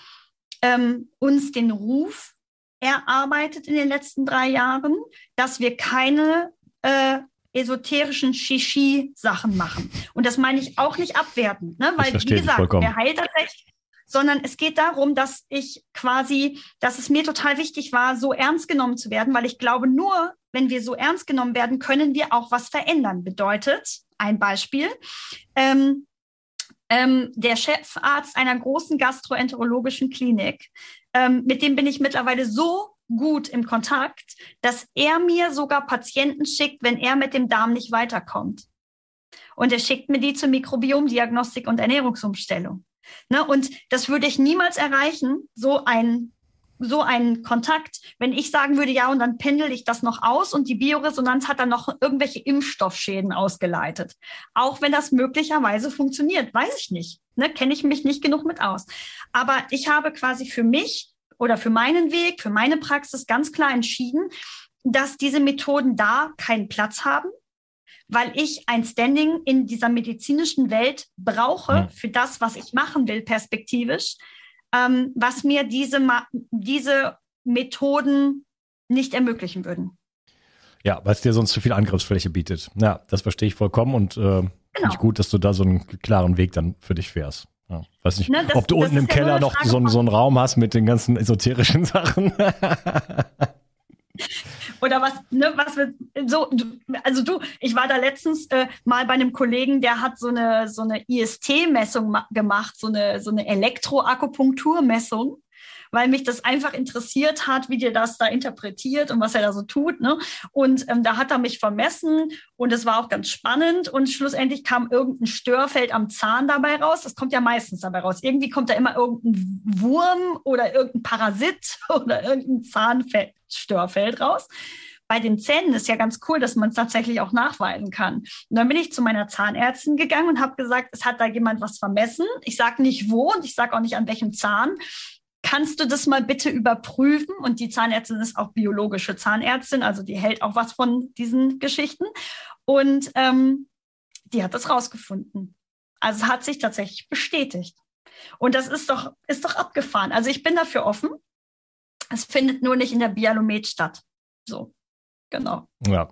ähm, uns den Ruf erarbeitet in den letzten drei Jahren, dass wir keine äh, esoterischen Shishi-Sachen machen. Und das meine ich auch nicht abwertend, ne? weil, wie gesagt, wer heilt tatsächlich, sondern es geht darum, dass ich quasi, dass es mir total wichtig war, so ernst genommen zu werden, weil ich glaube, nur wenn wir so ernst genommen werden, können wir auch was verändern. Bedeutet, ein Beispiel, ähm, ähm, der Chefarzt einer großen gastroenterologischen Klinik, ähm, mit dem bin ich mittlerweile so gut im Kontakt, dass er mir sogar Patienten schickt, wenn er mit dem Darm nicht weiterkommt. Und er schickt mir die zur Mikrobiomdiagnostik und Ernährungsumstellung. Ne? Und das würde ich niemals erreichen, so ein so einen Kontakt, wenn ich sagen würde, ja, und dann pendel ich das noch aus und die Bioresonanz hat dann noch irgendwelche Impfstoffschäden ausgeleitet. Auch wenn das möglicherweise funktioniert, weiß ich nicht. Ne? Kenne ich mich nicht genug mit aus. Aber ich habe quasi für mich oder für meinen Weg, für meine Praxis ganz klar entschieden, dass diese Methoden da keinen Platz haben, weil ich ein Standing in dieser medizinischen Welt brauche hm. für das, was ich machen will, perspektivisch, ähm, was mir diese, diese Methoden nicht ermöglichen würden. Ja, weil es dir sonst zu viel Angriffsfläche bietet. Ja, das verstehe ich vollkommen und äh, genau. finde ich gut, dass du da so einen klaren Weg dann für dich fährst. Ja, weiß nicht, ne, das, ob du unten im Keller ja noch so, so einen Raum hast mit den ganzen esoterischen Sachen. Oder was, ne, was wir so, also du, ich war da letztens äh, mal bei einem Kollegen, der hat so eine, so eine IST-Messung gemacht, so eine, so eine Elektroakupunkturmessung weil mich das einfach interessiert hat, wie dir das da interpretiert und was er da so tut. Ne? Und ähm, da hat er mich vermessen und es war auch ganz spannend und schlussendlich kam irgendein Störfeld am Zahn dabei raus. Das kommt ja meistens dabei raus. Irgendwie kommt da immer irgendein Wurm oder irgendein Parasit oder irgendein Zahnstörfeld raus bei den Zähnen ist ja ganz cool, dass man es tatsächlich auch nachweisen kann. Und dann bin ich zu meiner Zahnärztin gegangen und habe gesagt, es hat da jemand was vermessen. Ich sage nicht wo und ich sage auch nicht an welchem Zahn kannst du das mal bitte überprüfen? Und die Zahnärztin ist auch biologische Zahnärztin, also die hält auch was von diesen Geschichten. Und ähm, die hat das rausgefunden. Also es hat sich tatsächlich bestätigt. Und das ist doch, ist doch abgefahren. Also ich bin dafür offen. Es findet nur nicht in der Bialomet statt. So, genau. Ja.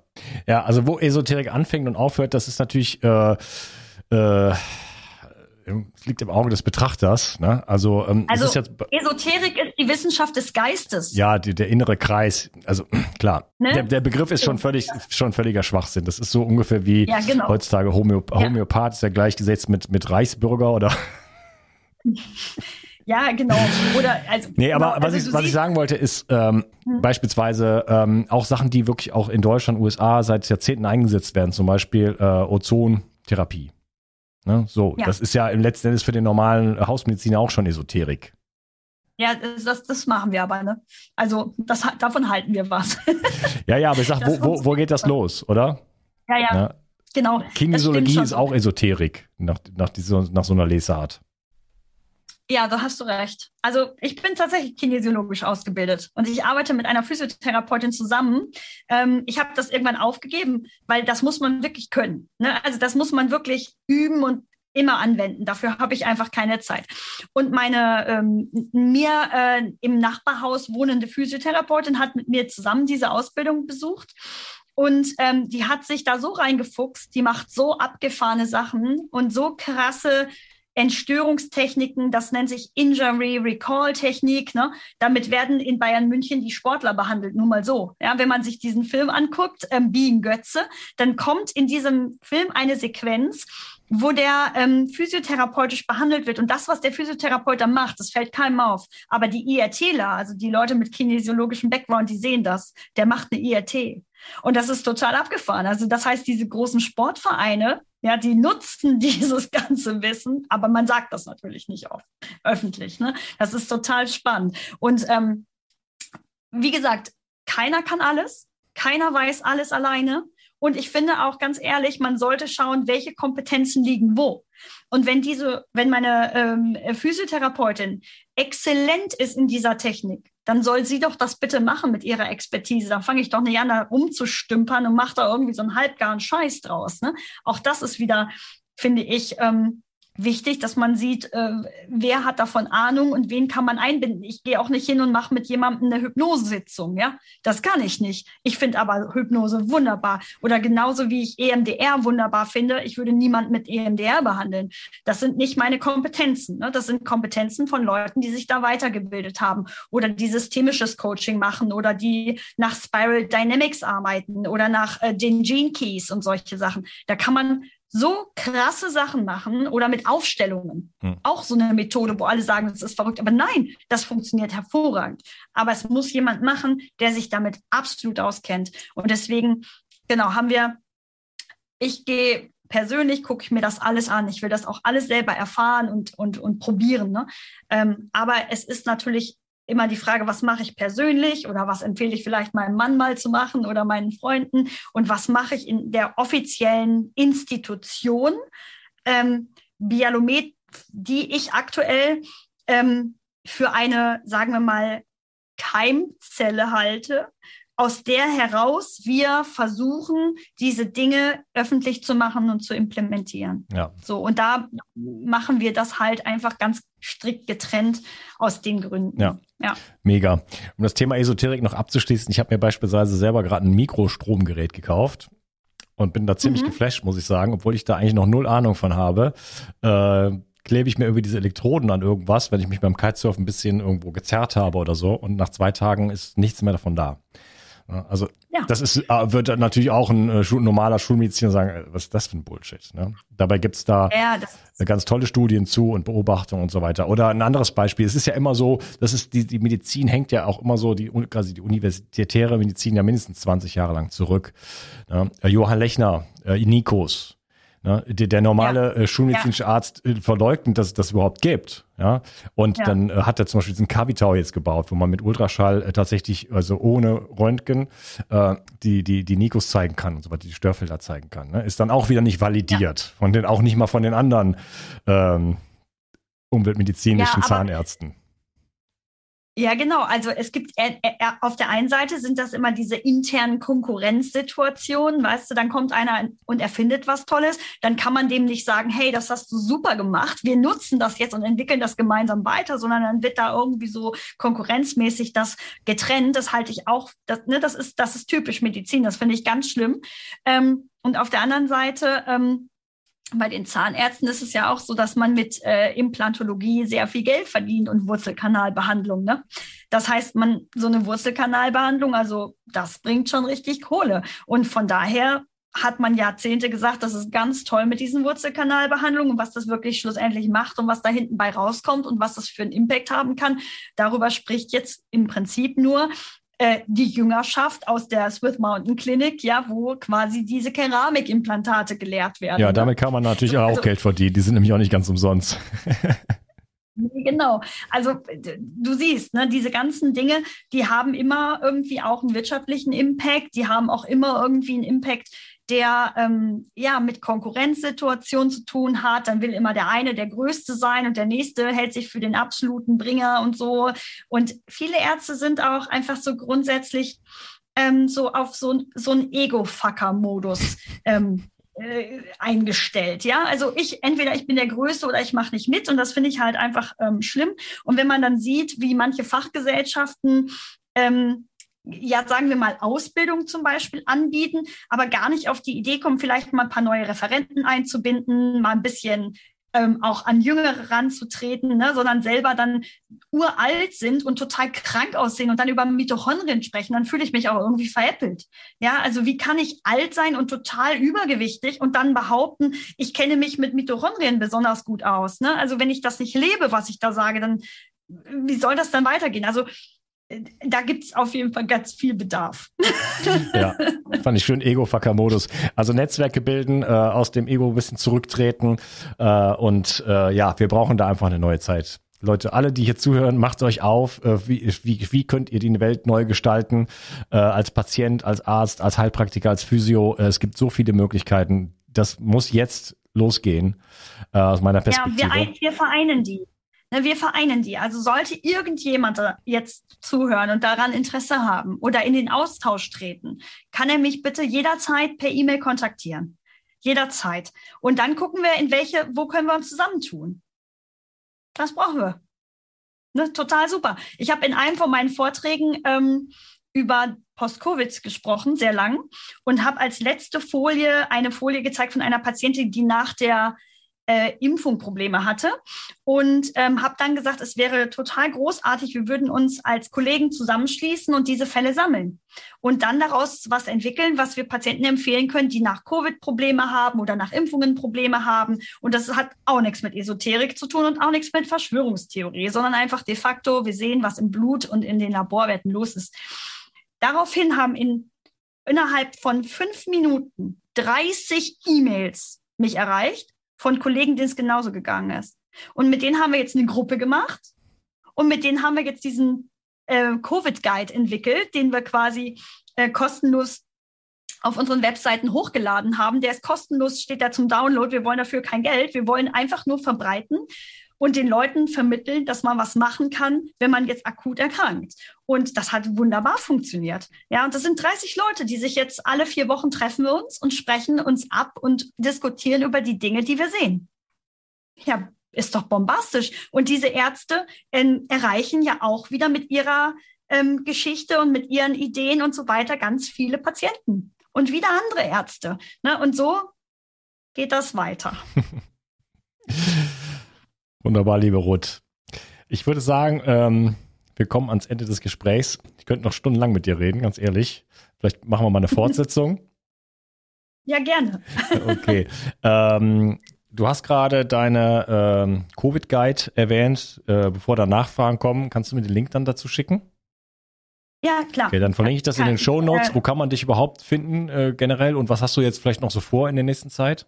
Ja, also wo Esoterik anfängt und aufhört, das ist natürlich äh, äh, es liegt im Auge des Betrachters. Ne? Also, ähm, also ist jetzt, Esoterik ist die Wissenschaft des Geistes. Ja, die, der innere Kreis. Also klar, ne? der, der, Begriff ist schon völlig, schon völliger Schwachsinn. Das ist so ungefähr wie ja, genau. heutzutage Homöop ja. Homöopath ist ja gleichgesetzt mit, mit Reichsbürger oder Ja, genau. Oder also. Nee, aber genau, was, also ich, was ich sagen wollte, ist ähm, hm. beispielsweise ähm, auch Sachen, die wirklich auch in Deutschland, USA seit Jahrzehnten eingesetzt werden, zum Beispiel äh, Ozontherapie. Ne? So, ja. das ist ja im letzten Endes für den normalen Hausmediziner auch schon Esoterik. Ja, das, das machen wir aber, ne? Also das, davon halten wir was. ja, ja, aber ich sag, wo, wo, wo geht das los, oder? Ja, ja. ja. Genau. Kinesiologie ist auch Esoterik nach, nach, dieser, nach so einer Lesart. Ja, da hast du recht. Also ich bin tatsächlich kinesiologisch ausgebildet und ich arbeite mit einer Physiotherapeutin zusammen. Ähm, ich habe das irgendwann aufgegeben, weil das muss man wirklich können. Ne? Also das muss man wirklich üben und immer anwenden. Dafür habe ich einfach keine Zeit. Und meine ähm, mir äh, im Nachbarhaus wohnende Physiotherapeutin hat mit mir zusammen diese Ausbildung besucht. Und ähm, die hat sich da so reingefuchst, die macht so abgefahrene Sachen und so krasse Entstörungstechniken, das nennt sich Injury Recall Technik. Ne? Damit werden in Bayern München die Sportler behandelt, nur mal so. Ja, wenn man sich diesen Film anguckt, ähm, Being Götze, dann kommt in diesem Film eine Sequenz, wo der ähm, physiotherapeutisch behandelt wird. Und das, was der Physiotherapeut da macht, das fällt keinem auf. Aber die IRTler, also die Leute mit kinesiologischem Background, die sehen das. Der macht eine IRT. Und das ist total abgefahren. Also das heißt, diese großen Sportvereine, ja, die nutzen dieses ganze Wissen, aber man sagt das natürlich nicht oft öffentlich. Ne? Das ist total spannend. Und ähm, wie gesagt, keiner kann alles, keiner weiß alles alleine. Und ich finde auch ganz ehrlich, man sollte schauen, welche Kompetenzen liegen wo. Und wenn diese, wenn meine ähm, Physiotherapeutin exzellent ist in dieser Technik, dann soll sie doch das bitte machen mit ihrer Expertise. Da fange ich doch nicht an, da rumzustümpern und mache da irgendwie so einen halbgaren Scheiß draus. Ne? Auch das ist wieder, finde ich, ähm, wichtig, dass man sieht, äh, wer hat davon Ahnung und wen kann man einbinden. Ich gehe auch nicht hin und mache mit jemandem eine Hypnosesitzung, ja. Das kann ich nicht. Ich finde aber Hypnose wunderbar. Oder genauso wie ich EMDR wunderbar finde, ich würde niemand mit EMDR behandeln. Das sind nicht meine Kompetenzen. Ne? Das sind Kompetenzen von Leuten, die sich da weitergebildet haben oder die systemisches Coaching machen oder die nach Spiral Dynamics arbeiten oder nach äh, den Gene Keys und solche Sachen. Da kann man so krasse Sachen machen oder mit Aufstellungen. Hm. Auch so eine Methode, wo alle sagen, das ist verrückt. Aber nein, das funktioniert hervorragend. Aber es muss jemand machen, der sich damit absolut auskennt. Und deswegen, genau, haben wir, ich gehe persönlich, gucke ich mir das alles an. Ich will das auch alles selber erfahren und, und, und probieren. Ne? Ähm, aber es ist natürlich immer die Frage, was mache ich persönlich oder was empfehle ich vielleicht meinem Mann mal zu machen oder meinen Freunden und was mache ich in der offiziellen Institution? Ähm, Bialomet, die ich aktuell ähm, für eine, sagen wir mal, Keimzelle halte, aus der heraus wir versuchen, diese Dinge öffentlich zu machen und zu implementieren. Ja. So, und da machen wir das halt einfach ganz strikt getrennt aus den Gründen. Ja. ja. Mega. Um das Thema Esoterik noch abzuschließen, ich habe mir beispielsweise selber gerade ein Mikrostromgerät gekauft und bin da ziemlich mhm. geflasht, muss ich sagen, obwohl ich da eigentlich noch null Ahnung von habe. Äh, klebe ich mir irgendwie diese Elektroden an irgendwas, wenn ich mich beim Kitesurfen ein bisschen irgendwo gezerrt habe oder so und nach zwei Tagen ist nichts mehr davon da. Also ja. das ist, äh, wird natürlich auch ein äh, normaler Schulmediziner sagen, äh, was ist das für ein Bullshit? Ne? Dabei gibt's da ja, ganz tolle Studien zu und Beobachtungen und so weiter. Oder ein anderes Beispiel, es ist ja immer so, das ist die, die Medizin hängt ja auch immer so, die quasi die universitäre Medizin ja mindestens 20 Jahre lang zurück. Ne? Johann Lechner, äh, Nikos, Ne? Der, der normale ja. äh, schulmedizinische ja. Arzt äh, verleugnet, dass es das überhaupt gibt. Ja? Und ja. dann äh, hat er zum Beispiel diesen Kavitau jetzt gebaut, wo man mit Ultraschall äh, tatsächlich, also ohne Röntgen, äh, die, die, die Nikos zeigen kann und so weiter, die Störfelder zeigen kann. Ne? Ist dann auch wieder nicht validiert. Von den, auch nicht mal von den anderen ähm, umweltmedizinischen Zahnärzten. Ja, genau. Also es gibt äh, äh, auf der einen Seite sind das immer diese internen Konkurrenzsituationen, weißt du, dann kommt einer und erfindet was Tolles, dann kann man dem nicht sagen, hey, das hast du super gemacht, wir nutzen das jetzt und entwickeln das gemeinsam weiter, sondern dann wird da irgendwie so konkurrenzmäßig das getrennt. Das halte ich auch, das, ne, das ist, das ist typisch Medizin, das finde ich ganz schlimm. Ähm, und auf der anderen Seite ähm, bei den Zahnärzten ist es ja auch so, dass man mit äh, Implantologie sehr viel Geld verdient und Wurzelkanalbehandlung. Ne? Das heißt, man so eine Wurzelkanalbehandlung, also das bringt schon richtig Kohle. Und von daher hat man Jahrzehnte gesagt, das ist ganz toll mit diesen Wurzelkanalbehandlungen und was das wirklich schlussendlich macht und was da hinten bei rauskommt und was das für einen Impact haben kann. Darüber spricht jetzt im Prinzip nur äh, die Jüngerschaft aus der Swiss Mountain Clinic, ja, wo quasi diese Keramikimplantate gelehrt werden. Ja, ne? damit kann man natürlich auch also, Geld verdienen. Die sind nämlich auch nicht ganz umsonst. Genau. Also du siehst, ne, diese ganzen Dinge, die haben immer irgendwie auch einen wirtschaftlichen Impact, die haben auch immer irgendwie einen Impact der ähm, ja mit Konkurrenzsituationen zu tun hat. Dann will immer der eine der Größte sein und der nächste hält sich für den absoluten Bringer und so. Und viele Ärzte sind auch einfach so grundsätzlich ähm, so auf so, so einen Ego-Fucker-Modus ähm, äh, eingestellt. Ja, also ich entweder ich bin der Größte oder ich mache nicht mit und das finde ich halt einfach ähm, schlimm. Und wenn man dann sieht, wie manche Fachgesellschaften ähm, ja, sagen wir mal, Ausbildung zum Beispiel anbieten, aber gar nicht auf die Idee kommen, vielleicht mal ein paar neue Referenten einzubinden, mal ein bisschen ähm, auch an Jüngere ranzutreten, ne, sondern selber dann uralt sind und total krank aussehen und dann über Mitochondrien sprechen, dann fühle ich mich auch irgendwie veräppelt. Ja, also wie kann ich alt sein und total übergewichtig und dann behaupten, ich kenne mich mit Mitochondrien besonders gut aus. Ne? Also wenn ich das nicht lebe, was ich da sage, dann wie soll das dann weitergehen? Also da gibt es auf jeden Fall ganz viel Bedarf. Ja, fand ich schön, Ego-Fucker-Modus. Also Netzwerke bilden, äh, aus dem Ego ein bisschen zurücktreten äh, und äh, ja, wir brauchen da einfach eine neue Zeit. Leute, alle, die hier zuhören, macht euch auf, äh, wie, wie, wie könnt ihr die Welt neu gestalten, äh, als Patient, als Arzt, als Heilpraktiker, als Physio. Äh, es gibt so viele Möglichkeiten. Das muss jetzt losgehen, aus meiner Perspektive. Ja, wir, wir vereinen die. Ne, wir vereinen die. Also sollte irgendjemand jetzt zuhören und daran Interesse haben oder in den Austausch treten, kann er mich bitte jederzeit per E-Mail kontaktieren. Jederzeit. Und dann gucken wir, in welche, wo können wir uns zusammentun. Das brauchen wir. Ne, total super. Ich habe in einem von meinen Vorträgen ähm, über Post-Covid gesprochen, sehr lang, und habe als letzte Folie eine Folie gezeigt von einer Patientin, die nach der äh, Impfung Probleme hatte und ähm, habe dann gesagt, es wäre total großartig, wir würden uns als Kollegen zusammenschließen und diese Fälle sammeln und dann daraus was entwickeln, was wir Patienten empfehlen können, die nach Covid Probleme haben oder nach Impfungen Probleme haben. Und das hat auch nichts mit Esoterik zu tun und auch nichts mit Verschwörungstheorie, sondern einfach de facto, wir sehen, was im Blut und in den Laborwerten los ist. Daraufhin haben in innerhalb von fünf Minuten 30 E-Mails mich erreicht von Kollegen, denen es genauso gegangen ist. Und mit denen haben wir jetzt eine Gruppe gemacht und mit denen haben wir jetzt diesen äh, Covid-Guide entwickelt, den wir quasi äh, kostenlos auf unseren Webseiten hochgeladen haben. Der ist kostenlos, steht da zum Download. Wir wollen dafür kein Geld. Wir wollen einfach nur verbreiten und den Leuten vermitteln, dass man was machen kann, wenn man jetzt akut erkrankt. Und das hat wunderbar funktioniert. Ja, und das sind 30 Leute, die sich jetzt alle vier Wochen treffen wir uns und sprechen uns ab und diskutieren über die Dinge, die wir sehen. Ja, ist doch bombastisch. Und diese Ärzte äh, erreichen ja auch wieder mit ihrer ähm, Geschichte und mit ihren Ideen und so weiter ganz viele Patienten und wieder andere Ärzte. Ne? Und so geht das weiter. Wunderbar, liebe Ruth. Ich würde sagen, ähm, wir kommen ans Ende des Gesprächs. Ich könnte noch stundenlang mit dir reden, ganz ehrlich. Vielleicht machen wir mal eine Fortsetzung. ja, gerne. okay. Ähm, du hast gerade deine ähm, Covid-Guide erwähnt. Äh, bevor da Nachfragen kommen, kannst du mir den Link dann dazu schicken? Ja, klar. Okay, dann verlinke ich das in den Show Notes. Wo kann man dich überhaupt finden äh, generell und was hast du jetzt vielleicht noch so vor in der nächsten Zeit?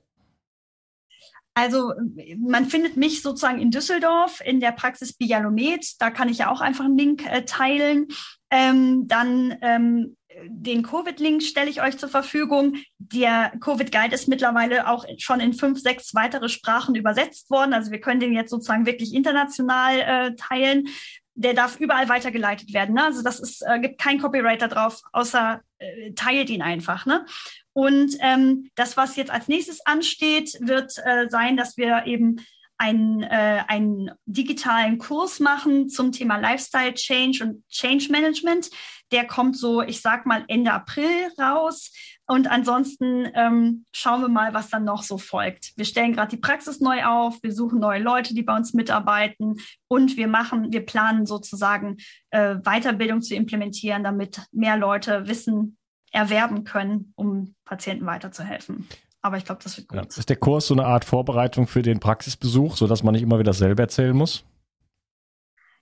Also man findet mich sozusagen in Düsseldorf in der Praxis Bialomet. Da kann ich ja auch einfach einen Link äh, teilen. Ähm, dann ähm, den Covid-Link stelle ich euch zur Verfügung. Der Covid-Guide ist mittlerweile auch schon in fünf, sechs weitere Sprachen übersetzt worden. Also wir können den jetzt sozusagen wirklich international äh, teilen. Der darf überall weitergeleitet werden. Ne? Also das ist, äh, gibt kein Copyright da drauf, außer äh, teilt ihn einfach. Ne? Und ähm, das, was jetzt als nächstes ansteht, wird äh, sein, dass wir eben einen, äh, einen digitalen Kurs machen zum Thema Lifestyle Change und Change Management. Der kommt so, ich sag mal, Ende April raus. Und ansonsten ähm, schauen wir mal, was dann noch so folgt. Wir stellen gerade die Praxis neu auf, wir suchen neue Leute, die bei uns mitarbeiten und wir machen, wir planen sozusagen äh, Weiterbildung zu implementieren, damit mehr Leute wissen, erwerben können, um Patienten weiterzuhelfen. Aber ich glaube, das wird gut. Ja. Ist der Kurs so eine Art Vorbereitung für den Praxisbesuch, sodass man nicht immer wieder selber erzählen muss?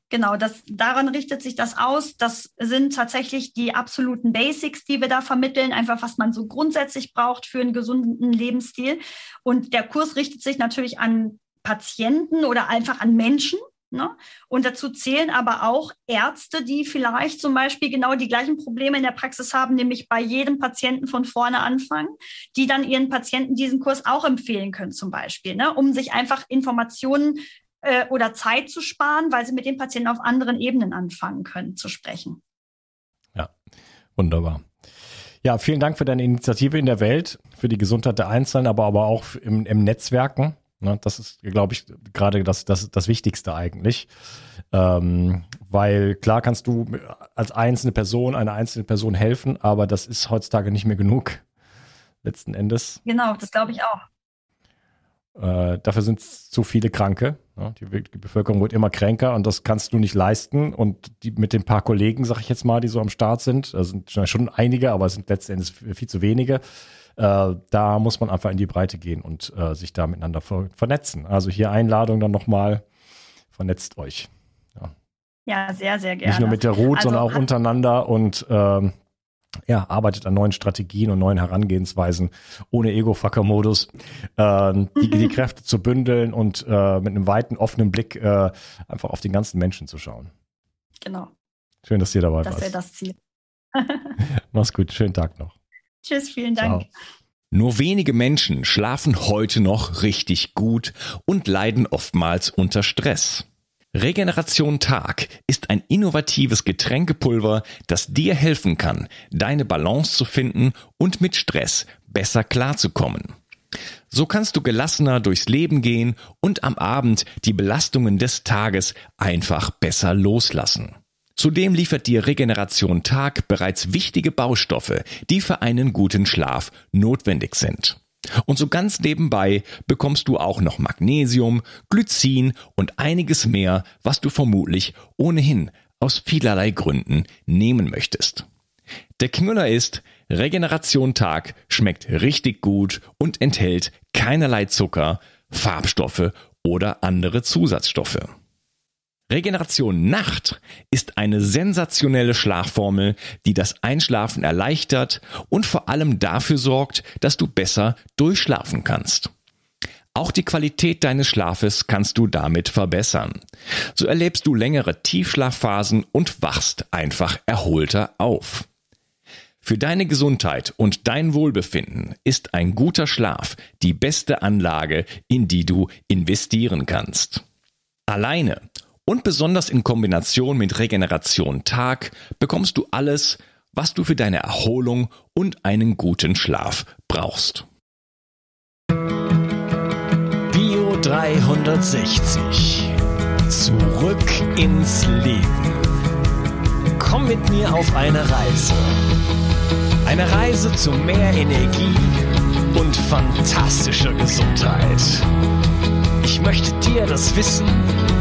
Genau, das, daran richtet sich das aus. Das sind tatsächlich die absoluten Basics, die wir da vermitteln, einfach was man so grundsätzlich braucht für einen gesunden Lebensstil. Und der Kurs richtet sich natürlich an Patienten oder einfach an Menschen, Ne? Und dazu zählen aber auch Ärzte, die vielleicht zum Beispiel genau die gleichen Probleme in der Praxis haben, nämlich bei jedem Patienten von vorne anfangen, die dann ihren Patienten diesen Kurs auch empfehlen können, zum Beispiel, ne? um sich einfach Informationen äh, oder Zeit zu sparen, weil sie mit den Patienten auf anderen Ebenen anfangen können zu sprechen. Ja, wunderbar. Ja, vielen Dank für deine Initiative in der Welt, für die Gesundheit der Einzelnen, aber, aber auch im, im Netzwerken. Ne, das ist, glaube ich, gerade das, das, das Wichtigste eigentlich. Ähm, weil klar kannst du als einzelne Person, einer einzelnen Person helfen, aber das ist heutzutage nicht mehr genug. Letzten Endes. Genau, das glaube ich auch. Äh, dafür sind es zu viele Kranke. Ja, die, Bevölkerung wird immer kränker und das kannst du nicht leisten. Und die mit den paar Kollegen, sag ich jetzt mal, die so am Start sind, also sind schon einige, aber es sind letzten Endes viel zu wenige. Äh, da muss man einfach in die Breite gehen und äh, sich da miteinander ver vernetzen. Also hier Einladung dann nochmal, vernetzt euch. Ja. ja, sehr, sehr gerne. Nicht nur mit der Route, also, sondern auch untereinander und ähm, ja, arbeitet an neuen Strategien und neuen Herangehensweisen ohne Ego-Fucker-Modus, äh, die, die Kräfte zu bündeln und äh, mit einem weiten, offenen Blick äh, einfach auf den ganzen Menschen zu schauen. Genau. Schön, dass ihr dabei das warst. Das wäre das Ziel. Mach's gut, schönen Tag noch. Tschüss, vielen Dank. Ciao. Nur wenige Menschen schlafen heute noch richtig gut und leiden oftmals unter Stress. Regeneration Tag ist ein innovatives Getränkepulver, das dir helfen kann, deine Balance zu finden und mit Stress besser klarzukommen. So kannst du gelassener durchs Leben gehen und am Abend die Belastungen des Tages einfach besser loslassen. Zudem liefert dir Regeneration Tag bereits wichtige Baustoffe, die für einen guten Schlaf notwendig sind. Und so ganz nebenbei bekommst du auch noch Magnesium, Glycin und einiges mehr, was du vermutlich ohnehin aus vielerlei Gründen nehmen möchtest. Der Knüller ist, Regeneration Tag schmeckt richtig gut und enthält keinerlei Zucker, Farbstoffe oder andere Zusatzstoffe. Regeneration Nacht ist eine sensationelle Schlafformel, die das Einschlafen erleichtert und vor allem dafür sorgt, dass du besser durchschlafen kannst. Auch die Qualität deines Schlafes kannst du damit verbessern. So erlebst du längere Tiefschlafphasen und wachst einfach erholter auf. Für deine Gesundheit und dein Wohlbefinden ist ein guter Schlaf die beste Anlage, in die du investieren kannst. Alleine und besonders in Kombination mit Regeneration Tag bekommst du alles, was du für deine Erholung und einen guten Schlaf brauchst. Bio 360. Zurück ins Leben. Komm mit mir auf eine Reise. Eine Reise zu mehr Energie und fantastischer Gesundheit. Ich möchte dir das Wissen